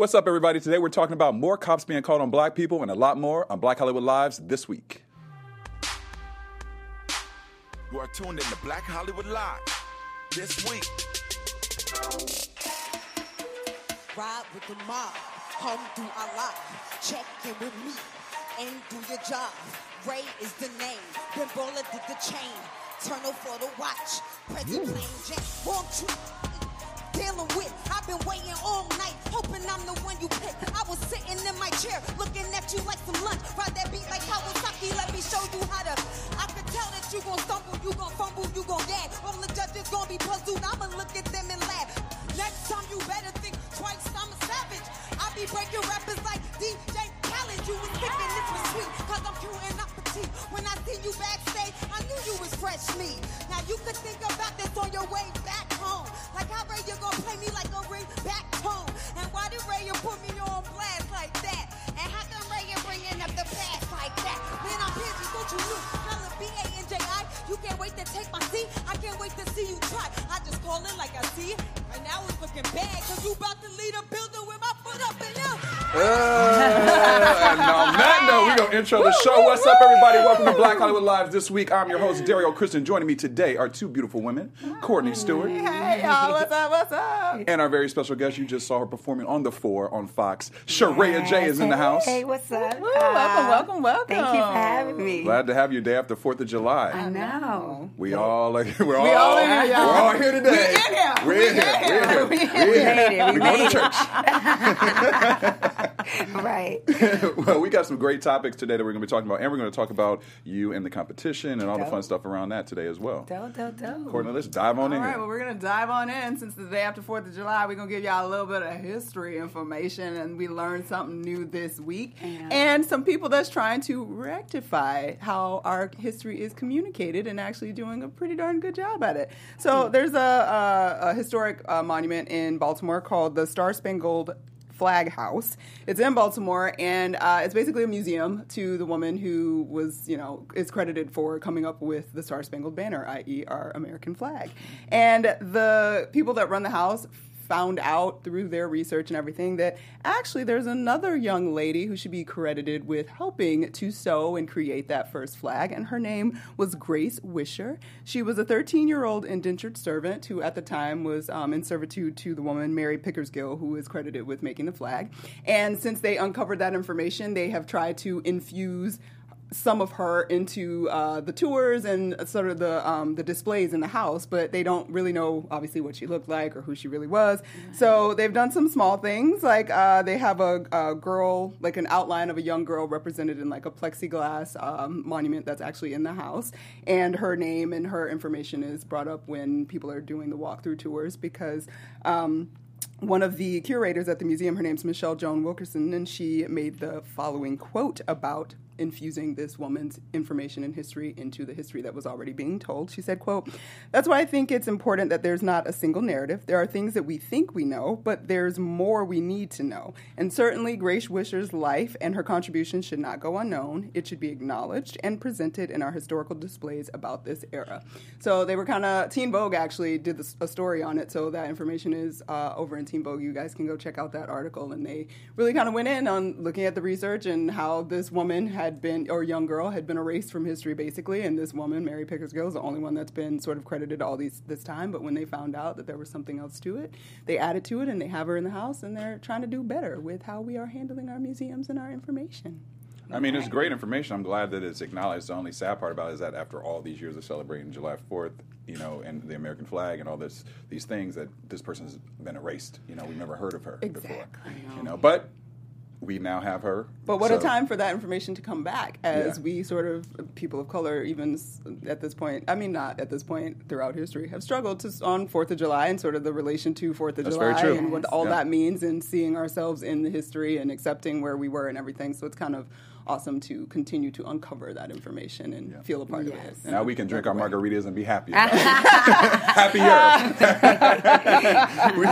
What's up, everybody? Today we're talking about more cops being called on black people and a lot more on Black Hollywood Lives this week. You are tuned in to Black Hollywood Live this week. Ride with the mob, come through our life. Check in with me and do your job. Ray is the name, then Roller did the chain. Turtle for the watch, President plain Jane. Won't you with? I've been waiting all night, hoping I'm the one you pick. I was sitting in my chair, looking at you like some lunch. Ride that beat like Kawasaki, let me show you how to. I can tell that you gon' stumble, you gon' fumble, you gon' gag. All the judges gon' be puzzled, I'ma look at them and laugh. Next time you better think twice, I'm a savage. I be breaking rappers like DJ Khaled. You was thinking this was sweet, cause I'm cute and I'm petite. When I see you backstage, I knew you was fresh meat. Now you could think about this on your way back Ray, you gon' play me like a ring back home. And why did Ray put me on blast like that? And how come Ray you bringing up the past like that? Man, I'm busy, don't you know? Color B-A-N-J-I. You can't wait to take my seat. I can't wait to see you try. I just call it like I see it. And now it's looking bad, cause you about to lead a building with my foot up and out. And on that note, we're going to intro the show. What's up, everybody? Welcome to Black Hollywood Lives this week. I'm your host, Dario Christian. Joining me today are two beautiful women, Courtney Stewart. Hey y'all, what's up? What's up? And our very special guest, you just saw her performing on the four on Fox. Sharaya J is in the house. Hey, what's up? Woo, welcome, uh, welcome, welcome. Thank you for having me. Glad to have you day after Fourth of July. I know. We all like we're all, We all in here, y'all. We're all here today. We in here. We're We in here. in We're here. here. We We're We made it. We We're going made to it. church. Right. well, we got some great topics today that we're going to be talking about, and we're going to talk about you and the competition and all the fun stuff around that today as well. Dope, dope, dope. Courtney, let's dive on All in right, here. well, we're going to dive on in. Since the day after 4th of July, we're going to give y'all a little bit of history information, and we learned something new this week. Yeah. And some people that's trying to rectify how our history is communicated and actually doing a pretty darn good job at it. So there's a, a, a historic uh, monument in Baltimore called the Star Spangled Flag House. It's in Baltimore, and uh, it's basically a museum to the woman who was, you know, is credited for coming up with the Star Spangled Banner, i.e., our American flag. And the people that run the house found out through their research and everything that actually there's another young lady who should be credited with helping to sew and create that first flag, and her name was Grace Wisher. She was a 13 year old indentured servant who, at the time, was um, in servitude to the woman Mary Pickersgill, who is credited with making the flag. And since they uncovered that information, they have tried to infuse some of her into uh, the tours and sort of the um, the displays in the house, but they don't really know obviously what she looked like or who she really was. So they've done some small things like uh, they have a, a girl like an outline of a young girl represented in like a plexiglass um, monument that's actually in the house, and her name and her information is brought up when people are doing the walkthrough tours because. Um, one of the curators at the museum, her name's Michelle Joan Wilkinson, and she made the following quote about infusing this woman's information and history into the history that was already being told. She said, quote, That's why I think it's important that there's not a single narrative. There are things that we think we know, but there's more we need to know. And certainly Grace Wisher's life and her contribution should not go unknown. It should be acknowledged and presented in our historical displays about this era. So they were kind of, Teen Vogue actually did this, a story on it, so that information is uh, over in Teen Vogue. You guys can go check out that article. And they really kind of went in on looking at the research and how this woman had been, or young girl, had been erased from history basically. And this woman, Mary Pickersgill, is the only one that's been sort of credited all these this time. But when they found out that there was something else to it, they added to it and they have her in the house and they're trying to do better with how we are handling our museums and our information. I mean, it's great information. I'm glad that it's acknowledged. The only sad part about it is that after all these years of celebrating July 4th, you know, and the American flag and all this, these things, that this person's been erased. You know, we've never heard of her before. Exactly. You know, but we now have her. But what a time for that information to come back as Yeah. we sort of, people of color, even at this point, I mean, not at this point throughout history, have struggled to, on 4th of July and sort of the relation to 4th of That's July and what all Yeah. that means and seeing ourselves in the history and accepting where we were and everything. So it's kind of awesome to continue to uncover that information and feel a part of Yes. it. Now we can drink our Right. margaritas and be happy. Happier. we,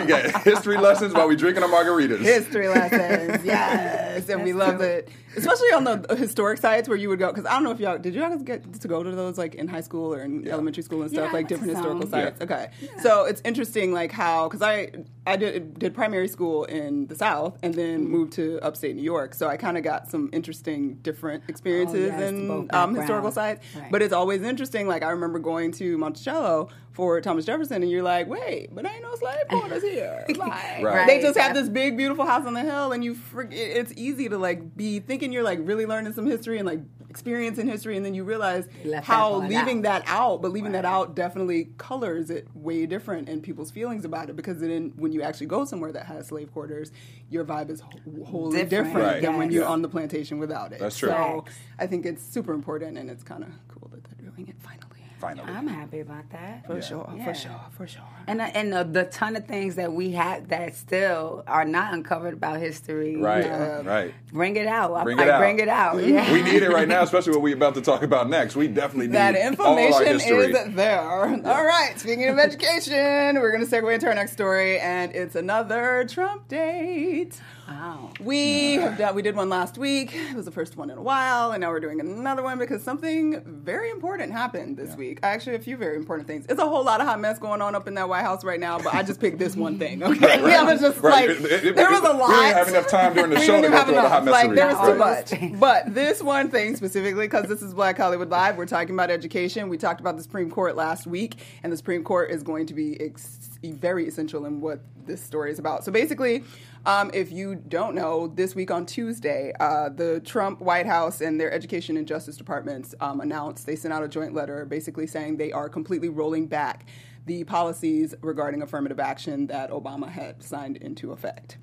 we get history lessons while we drinking our margaritas. history lessons. Yes, and we love it, especially on the historic sites where you would go. Because I don't know if y'all did you guys get to go to those like in high school or in elementary school and stuff I like different historical some. sites. Yeah. Okay, so it's interesting like how because I I did did primary school in the South and then Mm-hmm. moved to upstate New York, so I kind of got some interesting different experiences Oh, yes, in um, historical sites. Right. But it's always interesting. Like I remember going to Monticello for Thomas Jefferson, and you're like, wait, but ain't no slave quarters here. Like, Right. They just have this big, beautiful house on the hill, and you forget. It's easy to like be thinking you're like really learning some history and like experiencing history, and then you realize Left how that leaving out. that out, but leaving that out definitely colors it way different in people's feelings about it because then when you actually go somewhere that has slave quarters, your vibe is wholly Different. different, Right. than when you're on the plantation without it. That's true. So I think it's super important, and it's kind of cool that they're doing it finally. Finally. I'm happy about that. For sure, Yeah. for sure, for sure. And uh, and uh, the ton of things that we have that still are not uncovered about history. you Right, know. right. Bring it out. Bring like, it out. Bring it out. Yeah. We need it right now, especially what we're about to talk about next. We definitely need That all our information history. is there. All right. Speaking of education, we're going to segue into our next story, and it's another Trump date. Wow. We have done, we did one last week. It was the first one in a while, and now we're doing another one because something very important happened this week. Actually, a few very important things. It's a whole lot of hot mess going on up in that White House right now, but I just picked this one thing. Okay, we haven't just Right. like It- it- there was a lot. we didn't have enough time during the show to go through all the hot enough. Like there was too much. But this one thing specifically, because this is Black Hollywood Live, we're talking about education. We talked about the Supreme Court last week, and the Supreme Court is going to be ex- very essential in what this story is about. So basically, um, if you don't know, this week on Tuesday, uh, the Trump White House and their Education and Justice Departments um, announced they sent out a joint letter basically saying they are completely rolling back the policies regarding affirmative action that Obama had signed into effect.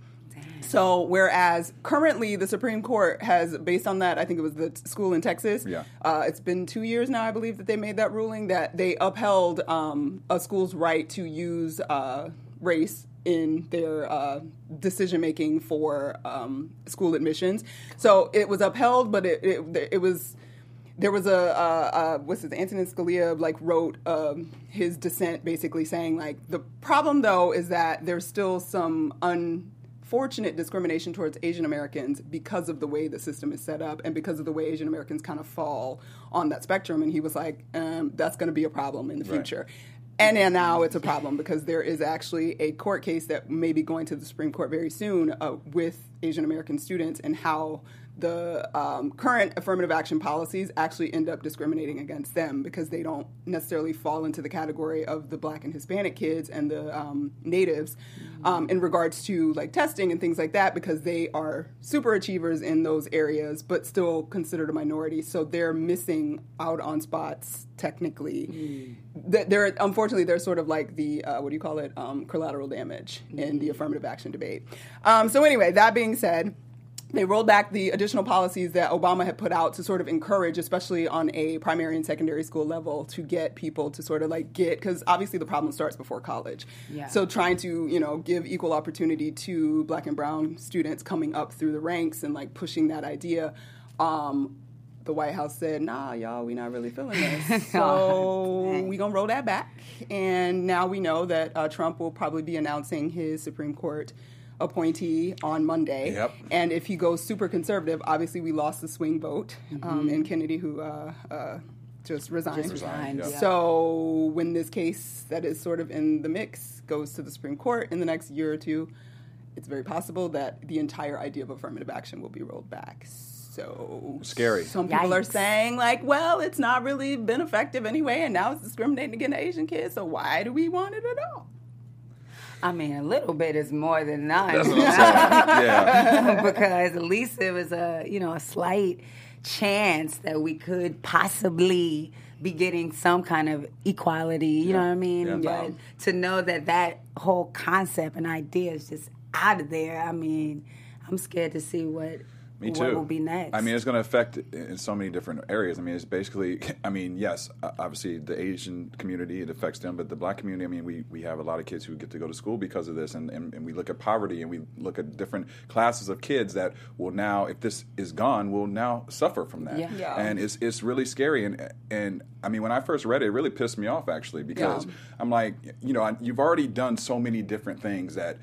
So, whereas currently the Supreme Court has, based on that, I think it was the t- school in Texas. Yeah. Uh, it's been two years now, I believe, that they made that ruling that they upheld um, a school's right to use uh, race in their uh, decision making for um, school admissions. So it was upheld, but it it, it was there was a uh, uh, what's his Antonin Scalia like wrote um, his dissent basically saying like the problem though is that there's still some unfortunate discrimination towards Asian Americans because of the way the system is set up and because of the way Asian Americans kind of fall on that spectrum and he was like um, that's going to be a problem in the Right. future. And, and now it's a problem because there is actually a court case that may be going to the Supreme Court very soon uh, with Asian American students and how the um, current affirmative action policies actually end up discriminating against them because they don't necessarily fall into the category of the black and Hispanic kids and the um, natives um, in regards to like testing and things like that because they are super achievers in those areas but still considered a minority. So they're missing out on spots technically. Th- They're unfortunately they're sort of like the uh, what do you call it um, collateral damage in the affirmative action debate. Um, so anyway, that being said they rolled back the additional policies that Obama had put out to sort of encourage, especially on a primary and secondary school level, to get people to sort of like get because obviously the problem starts before college. Yeah. So trying to you know give equal opportunity to Black and Brown students coming up through the ranks and like pushing that idea. Um, the White House said, "Nah, y'all, we not really feeling this, so we gonna roll that back." And now we know that uh, Trump will probably be announcing his Supreme Court appointee on Monday. Yep. And if he goes super conservative, obviously we lost the swing vote um, in Kennedy, who uh, uh, just resigned. Just resigned, yeah. yeah. So when this case that is sort of in the mix goes to the Supreme Court in the next year or two, it's very possible that the entire idea of affirmative action will be rolled back. So Scary. Some people are saying like, well, it's not really been effective anyway, and now it's discriminating against Asian kids. So why do we want it at all? I mean, a little bit is more than none. That's what I'm saying. Yeah. because at least it was a you know a slight chance that we could possibly be getting some kind of equality. You know what I mean? Yeah. But to know that that whole concept and idea is just out of there. I mean, I'm scared to see what Me too. what will be next. I mean, it's going to affect in so many different areas. I mean, it's basically, I mean, yes, obviously the Asian community, it affects them, but the black community, I mean, we, we have a lot of kids who get to go to school because of this, and, and, and we look at poverty and we look at different classes of kids that will now, if this is gone, will now suffer from that. Yeah. Yeah. And it's, it's really scary. And, and I mean, when I first read it, it really pissed me off, actually, because Yeah. I'm like, you know, I- you've already done so many different things that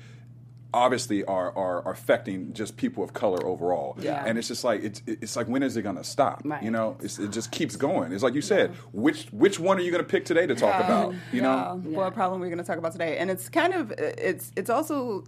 obviously are, are, are affecting just people of color overall. Yeah. And it's just like it's it's like when is it going to stop? Right. You know, it's, it just keeps going. It's like you said, which which one are you going to pick today to talk about? You know, Yeah, what problem we're going to talk about today and it's kind of it's it's also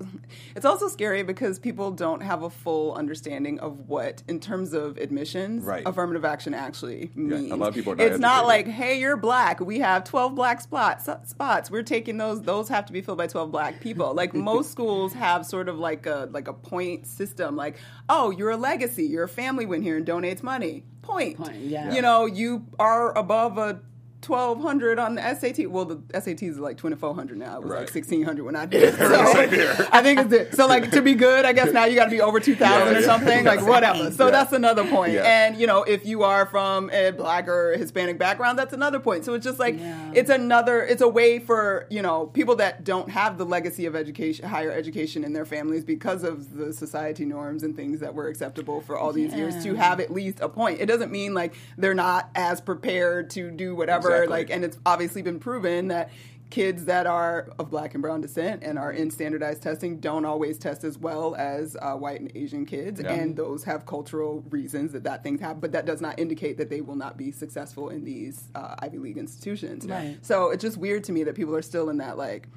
it's also scary because people don't have a full understanding of what in terms of admissions Right. affirmative action actually means a lot of people are not it's not like hey you're black we have 12 black spots spots we're taking those those have to be filled by 12 black people like most schools have sort of like a like a point system like oh you're a legacy your family went here and donates money point, Point, yeah. you know you are above a 1200 on the SAT. Well, the SATs is like 2400 now. It was Right. like 1600 when I did it. So I think it's it. So like to be good, I guess now you got to be over 2000 Yeah, or yeah. something, like whatever. So Yeah. that's another point. Yeah. And you know, if you are from a black or Hispanic background, that's another point. So it's just like Yeah. it's another it's a way for, you know, people that don't have the legacy of education, higher education in their families because of the society norms and things that were acceptable for all these years to have at least a point. It doesn't mean like they're not as prepared to do whatever Exactly. like and it's obviously been proven that kids that are of black and brown descent and are in standardized testing don't always test as well as uh, white and asian kids Yeah. and those have cultural reasons that that things have but that does not indicate that they will not be successful in these uh, ivy league institutions Right. so it's just weird to me that people are still in that like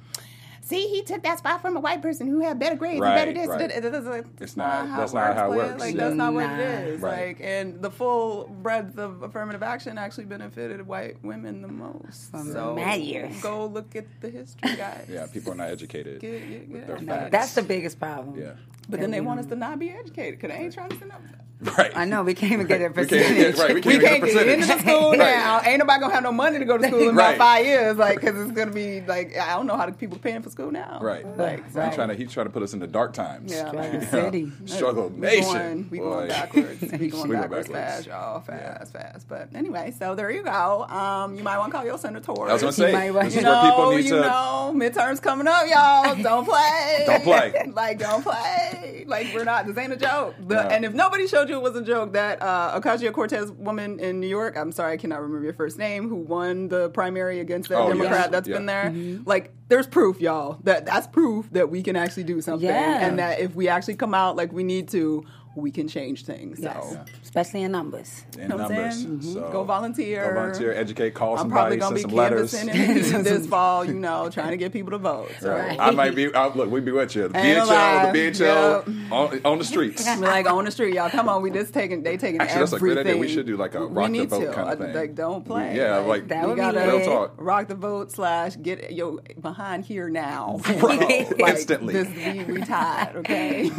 See, he took that spot from a white person who had better grades Right, and better this. right. and that. That's like, It's not- how that's not how it works. Like that's not what it is. Right. Like, and the full breadth of affirmative action actually benefited white women the most. From so mad years. go look at the history, guys. yeah, people are not educated. Get- get- with get their facts. that's the biggest problem. Yeah. But then they want us to not be educated because they ain't trying to send up. Right. I know we can't even get a We can't percentage. get- right, we We can't, can't get a get into the school Right. now. Ain't nobody gonna have no money to go to school in Right. about five years, like because it's gonna be like I don't know how the people paying for school now. Right. Like He's Right. trying to he's trying to put us in the dark times. Yeah. Struggle City. Struggle we nation. Going, we going backwards. We going We going backwards, backwards. fast, y'all. Fast, fast. But anyway, so there you go. Um, you might want to call your senator. I was gonna say might this You is where people know, need you to. know, midterms coming up, y'all. Don't play. Don't play. like, don't play. Like, we're not. This ain't a joke. And if nobody showed you it was a joke, that uh, Ocasio Cortez woman in New York, I'm sorry, I cannot remember your first name, who won the primary against that Oh, Democrat yes. that's Yeah. been there. Like, there's proof, y'all. That that's proof that we can actually do something, Yeah. and that if we actually come out like we need to, we can change things. Yes. So. Especially in numbers. in You know what I'm numbers. So, Go volunteer. Go volunteer, educate, call I'm probably somebody, gonna send be some letters. canvassing in the this fall, you know, trying to get people to vote. So. Right. I might be. I, look, we be with you. The BHL, lie. the BHL on, on the streets. Like on the street, y'all. Come on, we just taking they taking Actually, that's a everything. great idea. We should do like a rock the vote to. kind of Uh, thing. Like, don't play. Yeah, like That we would gotta lit. real talk. rock the vote slash get your behind here now. Right. Like, Instantly. This, we, we tired, okay?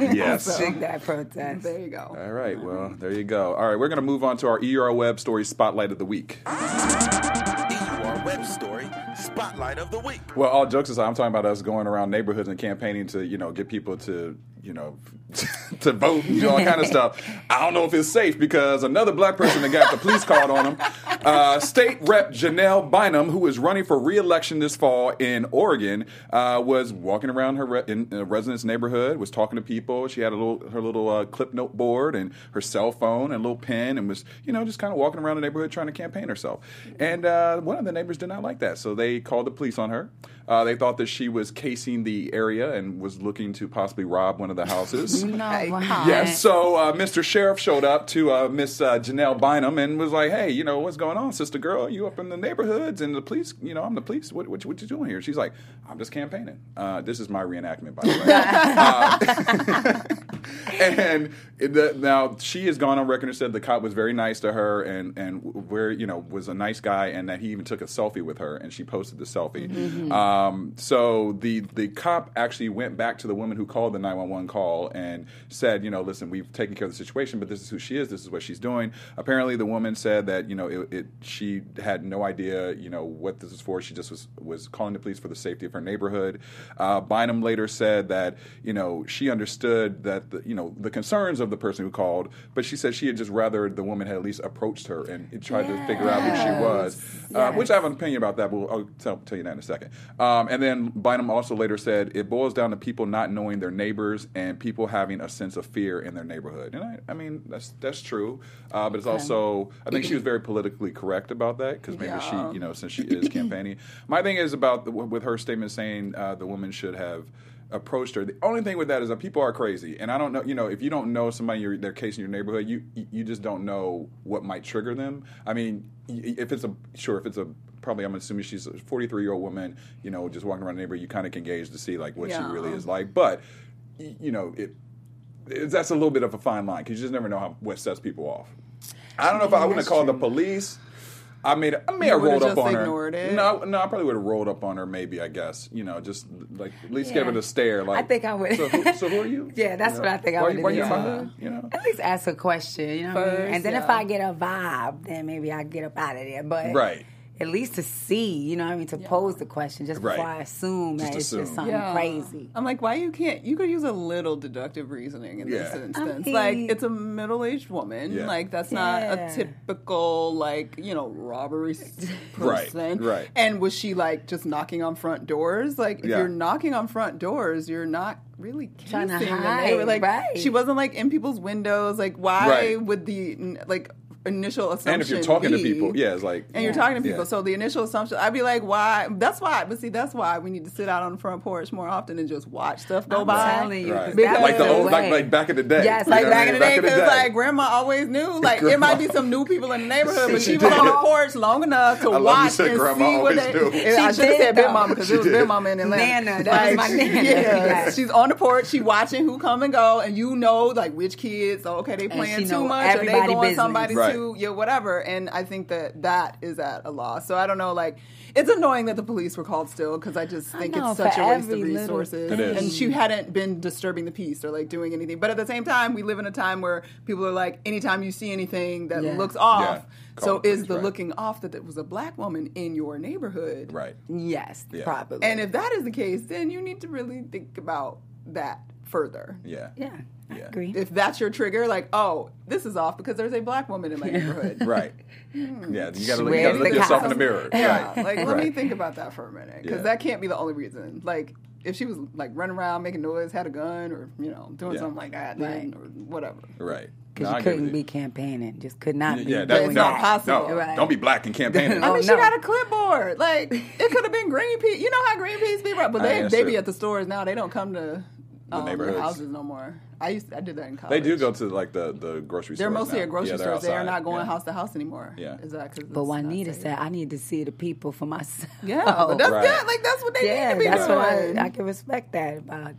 Yes. Big that protest. there you go. All right. Well, there you go. All right, we're gonna move on to our ER Web Story Spotlight of the Week. EUR Web Story Spotlight of the Week. Well, all jokes aside, I'm talking about us going around neighborhoods and campaigning to, you know, get people to, you know, to vote and do all kind of stuff. I don't know if it's safe because another black person that got the police called on him, uh, State Rep Janelle Bynum, who is running for re-election this fall in Oregon, uh, was walking around her re- in a residence neighborhood, was talking to people. She had a little her little uh, clip note board and her cell phone and a little pen, and was, you know, just kind of walking around the neighborhood trying to campaign herself. And uh, one of the neighbors did not like that, so they called the police on her. Uh, they thought that she was casing the area and was looking to possibly rob one of the houses. No, Hey. wow. Yes, so uh, Mr. Sheriff showed up to uh, Miss uh, Janelle Bynum and was like, "Hey, you know what's going on, sister girl? You up in the neighborhoods and the police? You know, I'm the police. What what, what you doing here?" She's like, "I'm just campaigning. Uh, this is my reenactment, by the way." uh, and the, now she has gone on record and said the cop was very nice to her and and where you know was a nice guy and that he even took a selfie with her and she posted the selfie. Um, so the the cop actually went back to the woman who called the 911 call and said, you know, listen, we've taken care of the situation, but this is who she is. This is what she's doing. Apparently, the woman said that you know it, it she had no idea you know what this was for. She just was was calling the police for the safety of her neighborhood. Uh, Bynum later said that you know she understood that the, you know the concerns of the person who called, but she said she had just rather the woman had at least approached her and tried to figure out who she was, uh, which I have an opinion about that. But I'll tell, tell you that in a second. Um, and then Bynum also later said it boils down to people not knowing their neighbors and people having a sense of fear in their neighborhood. And I, I mean that's that's true, uh, but it's also I think she was very politically correct about that because maybe she you know since she is campaigning. My thing is about the, with her statement saying uh, the woman should have approached her. The only thing with that is that people are crazy, and I don't know. You know, if you don't know somebody, your, their case in your neighborhood, you you just don't know what might trigger them. I mean, if it's a sure, if it's a probably, I'm assuming she's a 43 year old woman. You know, just walking around the neighborhood, you kind of can gauge to see like what she really is like. But you know, it, it that's a little bit of a fine line because you just never know how what sets people off. I don't know if I wouldn't have called the police. I made I may have rolled would've up on her. it? No, no, I probably would have rolled up on her. Maybe I guess you know, just like at least give Yeah. it a stare. Like I think I would. So who, so who are you? Yeah, that's You what I think I why, would've Why you in my done. You know. At least ask a question, you know what I mean? And then if. I get a vibe, then maybe I get up out of there. But Right. At least to see, you know what I mean, to pose the question just before Right. I assume Just that it's just something Yeah. crazy. I'm like, why you can't? You could use a little deductive reasoning in this instance. I like, it's a middle-aged woman. Yeah. Like, that's not Yeah. a typical like you know robbery s- Right, person. right. And was she like just knocking on front doors? Like, if Yeah. you're knocking on front doors, you're not really Trying to casing them. hide, They were, like, right. she wasn't like in people's windows. Like, why Right. would the like initial assumption? And if you're talking to people, yeah, it's like and you're talking to people. Yeah. So the initial assumption, I'd be like, why? That's why. But see, that's why we need to sit out on the front porch more often and just watch stuff go I'm by. telling you, Right. 'cause Because- like the old, like, way. like back in the day. Yes, You Like know what I back in the day, Back because like grandma always knew, like it might be some new people in the neighborhood, but She she was on the porch long enough to I watch said and grandma see what always they. knew. I She should have did, said Big though. Mama because it was did. Big Mama in Atlanta. Nana, that was my Nana. Yeah, she's on the porch, she watching who come and go, and you know like which kids. Okay, they playing too much, or they everybody going business. somebody Right. Too, yeah, whatever. And I think that that is at a loss. So I don't know, like. It's annoying that the police were called still because I just think know, it's such a waste of resources. And she hadn't been disturbing the peace or like doing anything. But at the same time, we live in a time where people are like, anytime you see anything that Yeah. looks off, Yeah. So is police, the right. looking off that it was a black woman in your neighborhood. right. Yes, Yeah. probably. And if that is the case, then you need to really think about that further. Yeah. yeah, I Yeah. agree. If that's your trigger, like, oh, this is off because there's a black woman in my neighborhood. Right. Yeah. You gotta, you gotta look the yourself in the mirror. Yeah, Right. like let Right. me think about that for a minute because Yeah. that can't be the only reason. Like if she was like running around making noise, had a gun, or you know doing Yeah. something like that, Right. then, or whatever. Right. Because No, you agree couldn't be campaigning, just could not be Yeah, doing that, It's no, not possible. no, Right. don't be black and campaigning. I Oh, mean, she no. got a clipboard. Like it could have been Greenpeace. You know how Greenpeace people, are, but they they true. be at the stores now. They don't come to um, the neighborhoods. houses no more. I used to, I did that in college. They do go to like the, the grocery stores. They're mostly now. at grocery Yeah, stores. They are not going Yeah. house to house anymore. Yeah. is that because? But Juanita said, I need to see the people for myself. Yeah, but that's Right. good. Like that's what they yeah, need to be that's doing. what I, I can respect that about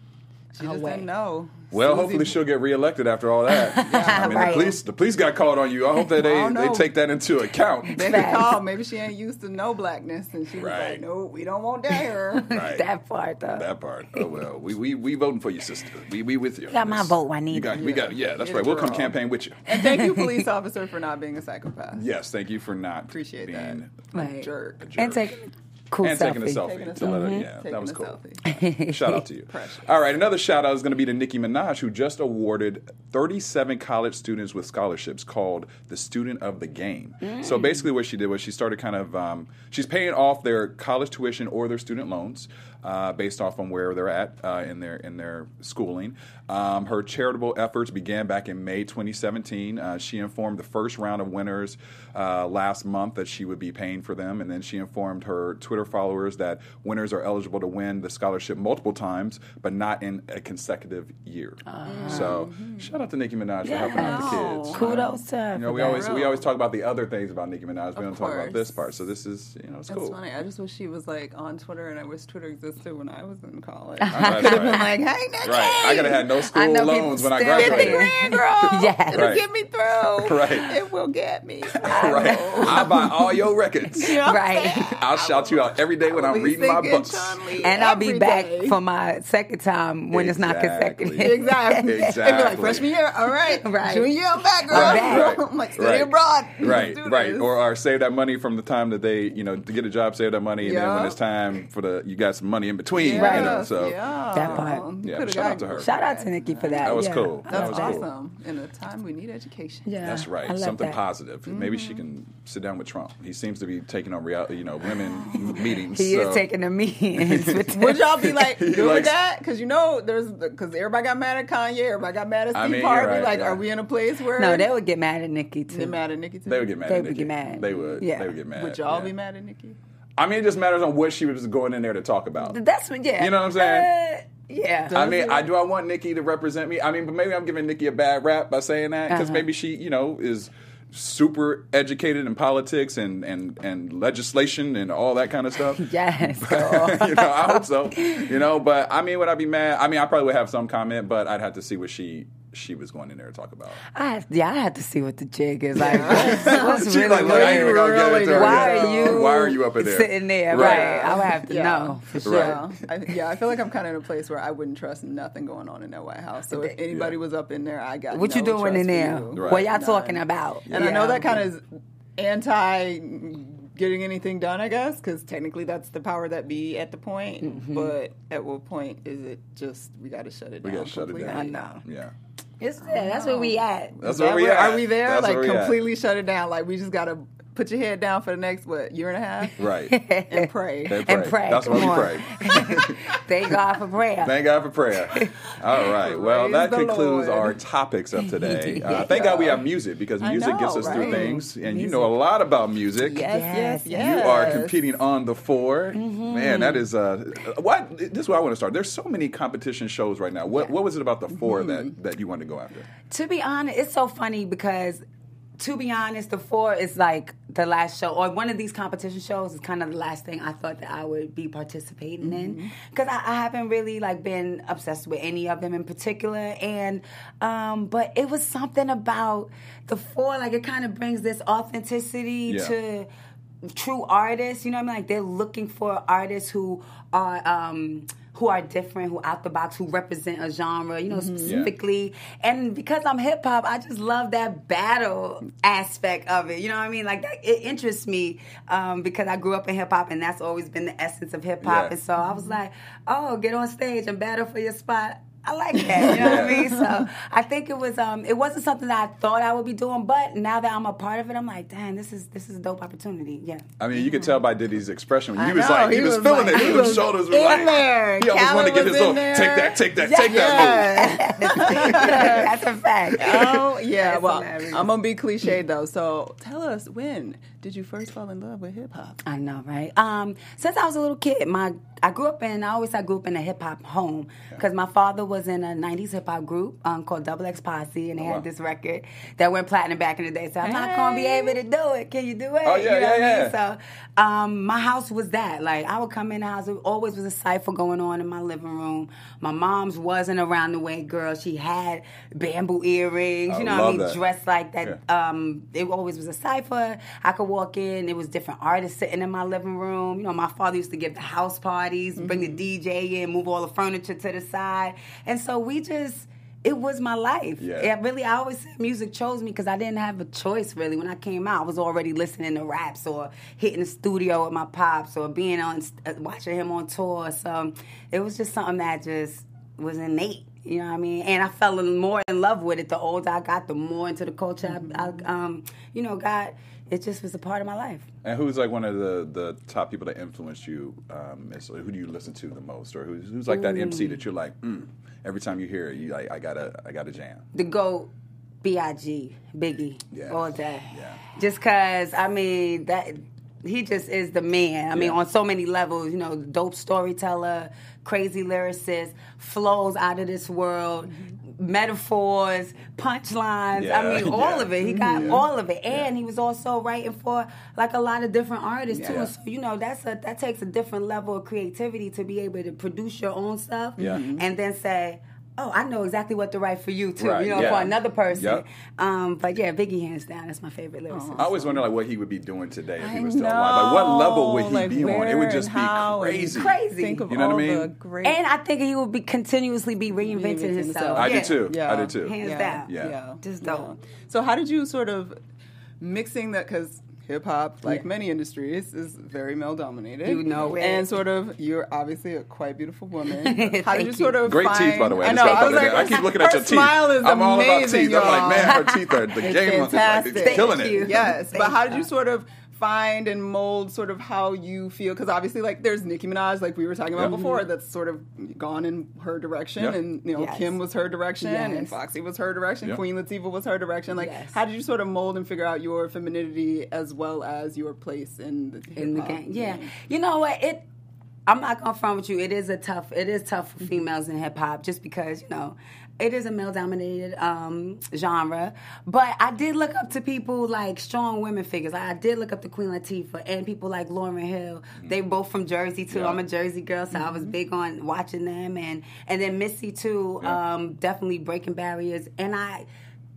She her just way. didn't know. Well, Susie- hopefully she'll get reelected after all that. I mean, Right. the police the police got called on you. I hope that I they, don't they know. take that into account. Maybe Facts. call. Maybe she ain't used to no blackness, and she was Right. like, "No, we don't want that here." Right. that part though. That part. Oh well, we we we voting for you, sister. We we with you. got my Yes. vote, Juanita. You got, we got. Yeah, that's Get right. We'll come girl. campaign with you. and thank you, police officer, for not being a psychopath. Yes, thank you for not Appreciate being that. Right. Jerk. a jerk. and taking a cool and selfie. taking a selfie. Taking a to let her- selfie. yeah, Taking that was cool. Shout out to you. Precious. All right, another shout out is going to be to Nicki Minaj, who just awarded 37 college students with scholarships called the Student of the Game. So basically, what she did was she started kind of um, she's paying off their college tuition or their student loans uh, based off on where they're at uh, in their in their schooling. Um, her charitable efforts began back in May 2017. Uh, she informed the first round of winners uh, last month that she would be paying for them, and then she informed her Twitter followers that winners are eligible to win the scholarship multiple times, but not in a consecutive year. So, shout out to Nicki Minaj for helping out the kids. Kudos to her You know, we that. always we always talk about the other things about Nicki Minaj. We Of don't talk about this part. So this is you know it's That's cool. funny. I just wish she was like on Twitter, and I wish Twitter existed when I was in college. That's I could have been like, "Hey, Nicki, Right, I could have had no school loans when I still fifty graduated. grand, girl. Yes. It'll Right. get me through. Right. It will get me. Through. right, I buy all your records. You know what I'm Right. I'll shout you out every day when I'm reading my books. And I'll be back day. for my second time when it's not Exactly. consecutive. Exactly. It'd be Exactly. like freshman year. All right. Right. Junior year, I'm back, girl. Right, right, I'm like, study right. abroad. Right, right, or, or save that money from the time that they, you know, to get a job, save that money, and then when it's time for the, you got some money money in between. Yeah, You know, so yeah. That part. Yeah, could've shout out to her. Shout out to Nicki for that. That was yeah. cool. That That's was cool. awesome. In a time we need education. Yeah, That's I right. love Something that. positive. Maybe she mm-hmm. can sit down with Trump. He seems to be taking on reality, you know, women meetings. He so. is taking the meetings. with Would y'all be like He good with likes- that? Because you know, there's because everybody got mad at Kanye, everybody got mad at Steve I mean, Harvey. right, like, yeah. are we in a place where No, they would get mad at Nicki too. They're mad at Nicki too. They would get mad. They would get mad. They would. Yeah. They would get mad. Would y'all be mad at Nicki? I mean, it just matters on what she was going in there to talk about. That's what. Yeah. You know what I'm saying? Uh, yeah. I mean, I do. I want Nicki to represent me. I mean, but maybe I'm giving Nicki a bad rap by saying that because Uh-huh. maybe she, you know, is super educated in politics and and and legislation and all that kind of stuff. yes. girl. you know, I hope so. You know, but I mean, would I be mad? I mean, I probably would have some comment, but I'd have to see what she she was going in there to talk about. I yeah, I had to see what the jig is like. What's, what's She's really like, look, I ain't even gonna get really into it Why are you? Why are you up in there? sitting there? Right. Right. I would have to Yeah. know for sure. Right. Yeah, I, yeah. I feel like I'm kind of in a place where I wouldn't trust nothing going on in that White House. So if anybody Yeah. was up in there, I got What no you doing in there? Right. What y'all None. talking about? And I know that kind of is anti getting anything done, I guess, because technically that's the power that be at the point. Mm-hmm. But at what point is it just we got to shut it We down? gotta shut it down. I know. Yeah. It's yeah, that's where we at. That's Is that where we where- at. Are we there? That's like where we at. completely shut it down? Like we just got to put your head down for the next what year and a half Right. and pray. And pray. That's why Come we pray. Thank God for prayer. Thank God for prayer. All right. Well, Praise that concludes Lord. our topics of today. Uh, thank God we have music because I music gets know, us through things, and you know a lot about music. Yes, yes, Yes. yes. You are competing on the 4 Mm-hmm. Man, that is uh, what. This is where I want to start. There's so many competition shows right now. What What was it about the 4 Mm-hmm. that that you wanted to go after? To be honest, it's so funny because to be honest, the four is like the last show, or one of these competition shows is kind of the last thing I thought that I would be participating in because I, I haven't really like been obsessed with any of them in particular, and um, but it was something about the four, like it kind of brings this authenticity Yeah. to true artists. You know what I mean? Like they're looking for artists who are um who are different, who out the box, who represent a genre, you know, specifically. And because I'm hip hop, I just love that battle aspect of it. You know what I mean? Like that, it interests me um, because I grew up in hip hop, and that's always been the essence of hip hop. Yeah. And so I was like, oh, get on stage and battle for your spot. I like that. You know what I mean? So I think it was um it wasn't something that I thought I would be doing, but now that I'm a part of it, I'm like, damn, this is this is a dope opportunity. Yeah. I mean, you could tell by Diddy's expression. He I was know, like, he, he was, was feeling like- it. he His shoulders were in like, there. He always Khaled wanted to get his in little, there. take that, take that, take that move. That's a fact. Oh yeah, That's well, hilarious. I'm gonna be cliche though. So tell us when did you first fall in love with hip hop? I know, right? Um, since I was a little kid, my I grew up in I always I grew up in a hip hop home because my father was in a '90s hip hop group um, called Double X Posse, and they wow. had this record that went platinum back in the day. So I'm not gonna be able to do it. Can you do it? Oh, yeah, you know what yeah, I mean? So um, my house was that. Like I would come in the house, there always was a cipher going on in my living room. My mom's wasn't around the way girl. She had bamboo earrings. I you know what I mean? that. Dressed like that. Yeah. Um, it always was a cipher. I could walk in. It was different artists sitting in my living room. You know, my father used to give the house parties, bring Mm-hmm. the DJ in, move all the furniture to the side, and so we just. It was my life. Yeah. It really, I always said music chose me because I didn't have a choice really. When I came out, I was already listening to raps or hitting the studio with my pops or being on, uh, watching him on tour. So it was just something that just was innate. You know what I mean? And I fell more in love with it. The older I got, the more into the culture I, I um, you know, got. It just was a part of my life. And who's like one of the, the top people that influenced you? Um, who do you listen to the most, or who's, who's like that MC that you're like, mm, every time you hear it, you like, I gotta, I gotta jam. The GOAT, B.I.G., Biggie, Yeah. all day. Yeah. Just because, I mean, that he just is the man. I mean, on so many levels, you know, dope storyteller, crazy lyricist, flows out of this world, metaphors, punchlines. Yeah, I mean, all yeah. of it. He got Yeah. all of it. And he was also writing for like a lot of different artists too. So, you know, that's a that takes a different level of creativity to be able to produce your own stuff and then say, Oh, I know exactly what to write for you too. Right, You know, yeah. for another person. Yep. Um, but yeah, Biggie hands down. That's my favorite lyricist. I always wonder like what he would be doing today if he I was still alive. Like what level would he like, be on? It would just be crazy. Crazy. Think of You know what I mean? great. And I think he would be continuously be reinventing Reinventing himself. himself. I Yeah. did too. Yeah. I did too. Hands yeah, down. Yeah. Just dope. So how did you sort of mixing that? Because hip hop, like Yeah. many industries, is very male dominated. You know it. And sort of, you're obviously a quite beautiful woman. How did you you. sort of Great find, teeth, by the way. I know. gotta I was like. I keep looking at your teeth. smile is I'm all about amazing, teeth. I'm like, man, her teeth are the It's game. Like, it's killing Thank it. you. Yes, but how did you. you sort of find and mold sort of how you feel? Because obviously, like there's Nicki Minaj, like we were talking about Yeah. before, that's sort of gone in her direction, Yeah. and you know Yes. Kim was her direction, and Foxy was her direction, Yeah. Queen Latifah was her direction. Like, Yes. how did you sort of mold and figure out your femininity as well as your place in the in the game. Yeah, you know what? It. I'm not gonna front with you. It is a tough. It is tough Mm-hmm. for females in hip hop, just because you know it is a male dominated um, genre. But I did look up to people like strong women figures. I did look up to Queen Latifah and people like Lauryn Hill. They both from Jersey too. Yeah. I'm a Jersey girl, so I was big on watching them, and and then Missy too. Yeah. Um, definitely breaking barriers, and I.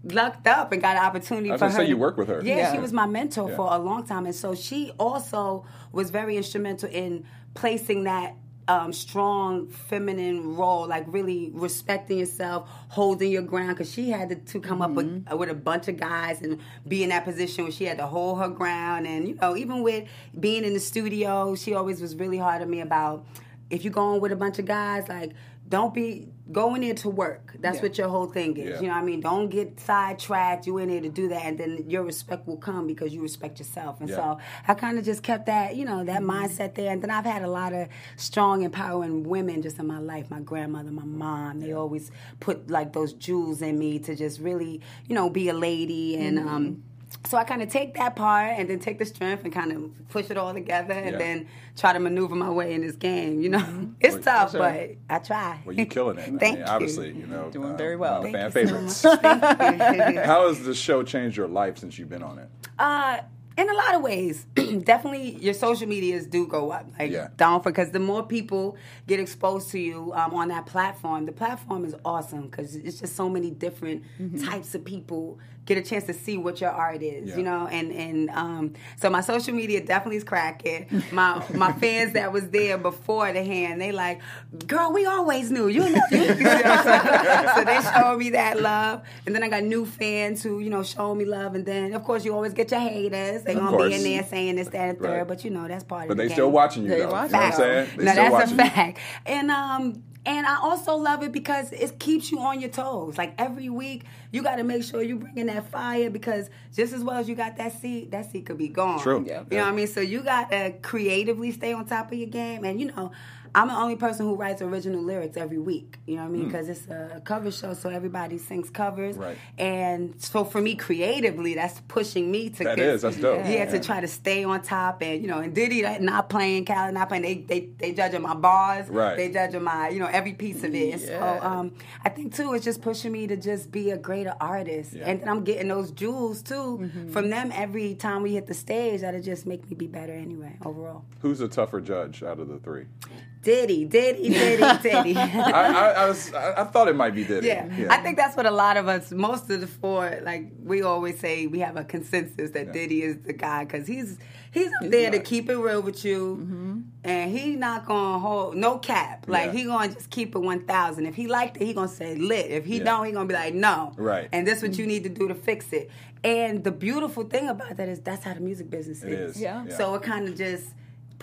Lucked up and got an opportunity I was for her. say you worked with her. Yeah, Yeah. she was my mentor for a long time, and so she also was very instrumental in placing that um, strong feminine role, like really respecting yourself, holding your ground. Because she had to, to come up with, with a bunch of guys and be in that position where she had to hold her ground. And you know, even with being in the studio, she always was really hard on me about if you're going with a bunch of guys, like don't be going in to work. That's Yeah. what your whole thing is. Yeah. You know what I mean? Don't get sidetracked. You in there to do that, and then your respect will come because you respect yourself. And Yeah. so I kind of just kept that, you know, that mindset there. And then I've had a lot of strong, empowering women just in my life. My grandmother, my mom, they always put like those jewels in me to just really, you know, be a lady and. um so I kind of take that part and then take the strength and kind of push it all together and Yeah. then try to maneuver my way in this game. You know, it's Well, tough, sure. but I try. Well, you're killing it. I Thank mean, you. Obviously, you know, Doing uh, very well. One the fan Thank you favorites. so. Thank you. How has the show changed your life since you've been on it? Uh, in a lot of ways, definitely your social medias do go up. Like Yeah. down for because the more people get exposed to you um, on that platform, the platform is awesome because it's just so many different types of people get a chance to see what your art is, Yeah. you know. And and um, so my social media definitely is cracking. My my fans that was there before the hand, they like, girl, we always knew you. Know, you know, so, so they showed me that love, and then I got new fans who you know showing me love, and then of course you always get your haters. They Of gonna be in there saying this, that, and third, Right. but you know that's part But of the they game. still watching you, They though. watch you know what I'm saying? They no, still that's watching a fact. And um, and I also love it because it keeps you on your toes. Like every week, you got to make sure you bring in that fire because just as well as you got that seed, that seed could be gone. True. Yeah. You know what I mean? So you got to creatively stay on top of your game. And you know, I'm the only person who writes original lyrics every week. You know what I mean? Because it's a cover show, so everybody sings covers. Hmm. Right. And so for me, creatively, that's pushing me to That is, that's dope. Yeah, Yeah. to try to stay on top. And you know, and Diddy like, not playing, Khaled not playing. They they they judging my bars. Right. They judging my you know every piece of it. And Yeah. So um, I think too, it's just pushing me to just be a greater artist. Yeah. And then I'm getting those jewels too Mm-hmm. from them every time we hit the stage. That'll just make me be better anyway overall. Who's a tougher judge out of the three? Diddy, Diddy, Diddy, Diddy. I, I, I was, I, I thought it might be Diddy. Yeah. I think that's what a lot of us, most of the four, like we always say, we have a consensus that Yeah. Diddy is the guy because he's he's up there to keep it real with you, mm-hmm. and he not gonna hold no cap. Like Yeah. he gonna just keep it one thousand. If he liked it, he gonna say lit. If he Yeah. don't, he gonna be like no. Right. And this what you need to do to fix it. And the beautiful thing about that is that's how the music business It is. is, Yeah. yeah. So it kind of just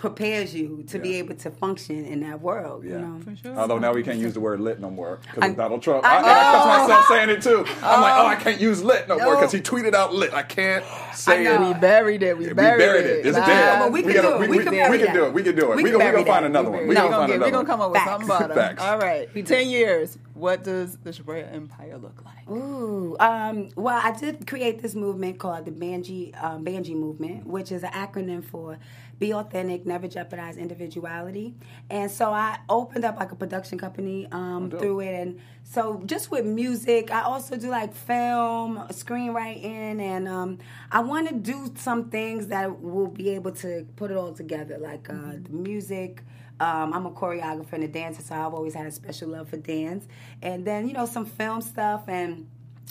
prepares you to be able to function in that world. Yeah. You know. For sure. Although now we can't use the word lit no more because of Donald Trump. I I, and I catch myself saying it too. I'm like, oh, oh. I can't use lit no, more because he tweeted out lit. I can't say know. it. We buried it. We We buried, buried it. It's Live. dead. Well, we can gotta- do it. We, We we, can we can do it. We can do it. We We, can gonna, we bury gonna find another We one. We We're gonna gonna, find get, we another gonna come up with something about 'em. Facts. All right. Ten years. What does the Sharaya Empire look like? Ooh, um, well, I did create this movement called the Banji um, Banji Movement, which is an acronym for Be Authentic, Never Jeopardize Individuality. And so I opened up like a production company um, dope. through it, and so just with music, I also do like film, screenwriting, and um, I want to do some things that will be able to put it all together, like uh, the music. Um, I'm a choreographer and a dancer, so I've always had a special love for dance. And then, you know, some film stuff and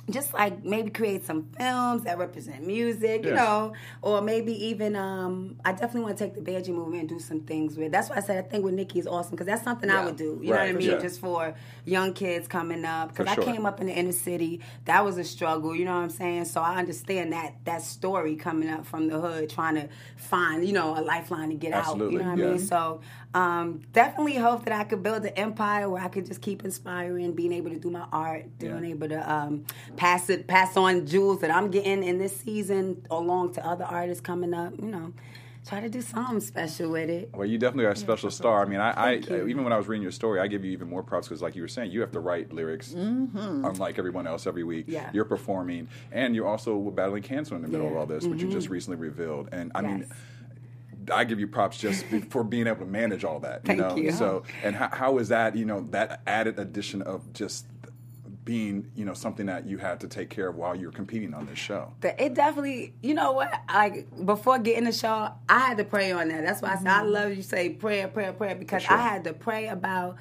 just like maybe create some films that represent music, you Yeah. know, or maybe even um, I definitely want to take the Banji movement and do some things with. That's why I said I think with Nicki is awesome because that's something I would do. You know what I mean? sure. Just for young kids coming up because I sure. came up in the inner city. That was a struggle. You know what I'm saying? So I understand that that story coming up from the hood, trying to find you know a lifeline to get Absolutely, out. You know what yeah. I mean? So um, definitely hope that I could build an empire where I could just keep inspiring, being able to do my art, being Yeah. able to um, pass it, pass on jewels that I'm getting in this season along to other artists coming up. You know, try to do something special with it. Well, you definitely are a special star. I mean, I, I Thank even when I was reading your story, I give you even more props because, like you were saying, you have to write lyrics, unlike everyone else every week. Mm-hmm. Yeah. You're performing, and you're also battling cancer in the middle of all this, which you just recently revealed. And I mean. I give you props just be- for being able to manage all that. You Thank know? you. So, and how, how is that? You know, that added addition of just being, you know, something that you had to take care of while you were competing on this show. It definitely, you know what? Like before getting the show, I had to pray on that. That's why I said I mm-hmm. love you say prayer, prayer, prayer because sure. I had to pray about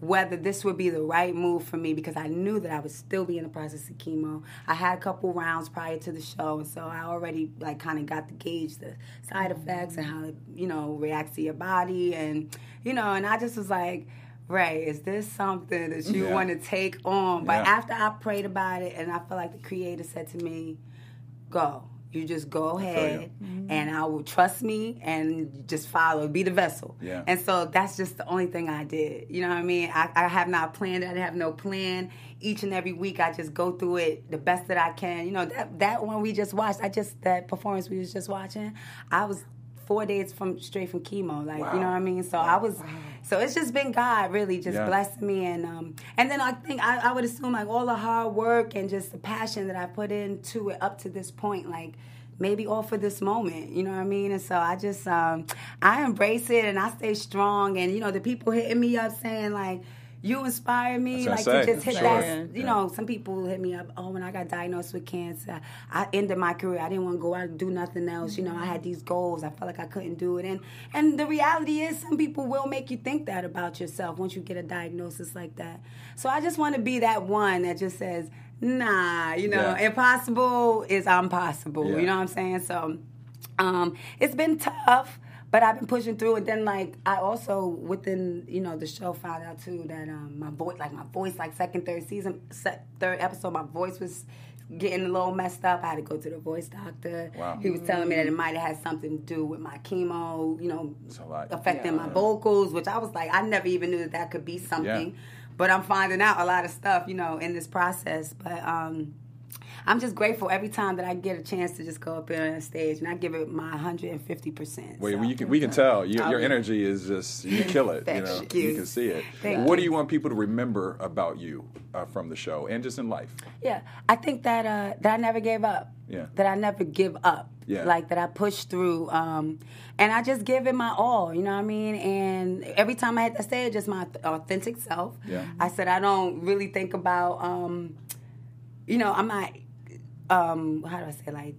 whether this would be the right move for me because I knew that I would still be in the process of chemo. I had a couple rounds prior to the show, and so I already like kind of got to gauge the side effects and how it you know reacts to your body, and you know, and I just was like. Ray, is this something that you Yeah. want to take on? But Yeah. after I prayed about it, and I felt like the creator said to me, go. You just go ahead mm-hmm. and I will trust me and just follow, be the vessel. Yeah. And so that's just the only thing I did. You know what I mean? I, I have not planned it. I have no plan. Each and every week I just go through it the best that I can. You know, that that one we just watched, I just that performance we was just watching, I was four days from straight from chemo. Like, Wow. you know what I mean? So I was so it's just been God really just Yeah. blessing me and um and then I think I, I would assume like all the hard work and just the passion that I put into it up to this point, like maybe all for this moment, you know what I mean? And so I just um I embrace it and I stay strong and you know the people hitting me up saying like you inspire me like to just hit Sure. that you know some people hit me up oh when I got diagnosed with cancer I ended my career. I didn't want to go out and do nothing else. You know I had these goals. I felt like I couldn't do it. And and the reality is some people will make you think that about yourself once you get a diagnosis like that. So I just want to be that one that just says nah you know Yeah. impossible is impossible. Yeah. you know what I'm saying? So um, it's been tough, but I've been pushing through. And then, like, I also within you know the show found out too that um, my voice, like my voice, like second, third season, se- third episode, my voice was getting a little messed up. I had to go to the voice doctor. Wow. He was telling me that it might have had something to do with my chemo, you know, It's a lot. affecting my vocals, which I was like, I never even knew that that could be something. Yeah. But I'm finding out a lot of stuff, you know, in this process. But um, I'm just grateful every time that I get a chance to just go up there on a stage and I give it my 150 percent. Well, you can, we can tell you, your energy is just you kill it. You know, you you. can see it. Thank what do you. you want people to remember about you uh, from the show and just in life? Yeah, I think that uh, that I never gave up. Yeah. That I never give up. Yeah. Like that I push through, um, and I just give it my all. You know what I mean? And every time I had to say it, just my authentic self. Yeah. I said I don't really think about. Um, you know, I'm not. Um, how do I say like?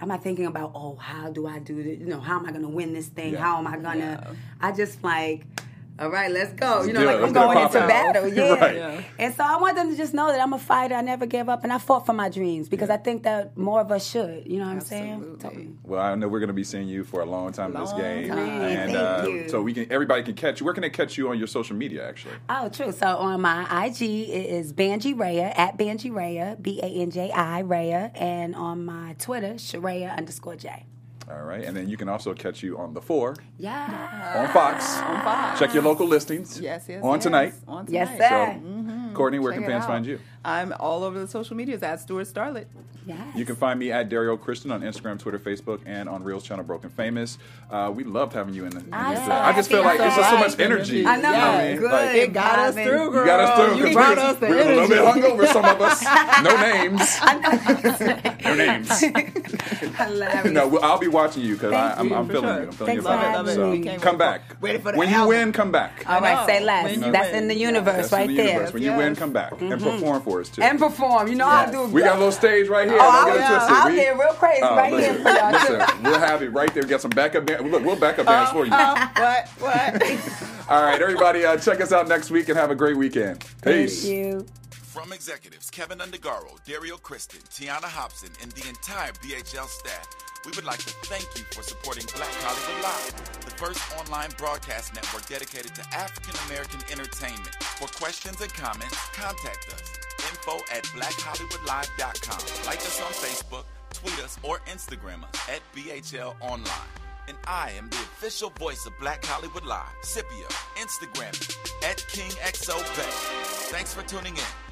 I'm not thinking about oh how do I do this? You know how am I gonna win this thing? Yeah. How am I gonna? I just like. All right, let's go. You know, do it. like I'm going into poppin'. battle. Yeah. Right. Yeah. And so I want them to just know that I'm a fighter. I never gave up, and I fought for my dreams because I think that more of us should. You know what I'm saying? Absolutely. Well, I know we're going to be seeing you for a long time in this Long game, time. and Thank uh, you. so we can everybody can catch you. Where can they catch you on your social media? Actually, Oh, true. So on my IG, it is Banji Raya at Banji Raya, B A N J I Raya, and on my Twitter, Sharaya underscore J. all right, and then you can also catch you on the four Yeah. on Fox. On Fox. Check your local listings. Yes, yes. On yes. tonight. On tonight. Yes, tonight. sir. So, Courtney, where Check can fans out. find you? I'm all over the social medias at Stuart Starlet. Yes. You can find me at Dario Christian on Instagram, Twitter, Facebook, and on Reels channel Broken Famous. Uh, we loved having you in the. In I'm these, so uh, I just feel happy. like it's just so much energy. I know. You what I mean? Good. Like, It got us through, girl. you got us through. You brought we, us the we were a little bit energy. hungover, some of us. No names. no names. Hilarious. no, I'll be watching you because I'm. I'm feeling sure. you. I'm feeling Thanks your for vibe. having me. So come back. for- for the when you win, come back. All right, know. say less. That's in the universe right there. When you win, come back and perform for us too. And perform. You know how I do. we got a little stage right here. Oh, Don't I'll, get it. I'll We- get real crazy Oh, right listen, here for y'all. listen, we'll have it right there. We got some backup band. Look, we'll backup bands for you. Oh, what? What? All right, everybody, uh, check us out next week and have a great weekend. Peace. Thank you. From executives Kevin Undergaro, Dario Kristen, Tiana Hobson, and the entire BHL staff, we would like to thank you for supporting Black Hollywood Live, the first online broadcast network dedicated to African American entertainment. For questions and comments, contact us. Info at blackhollywoodlive.com. Like us on Facebook, tweet us, or Instagram us at BHL Online. And I am the official voice of Black Hollywood Live, Scipio, Instagram at KingXOBay. Thanks for tuning in.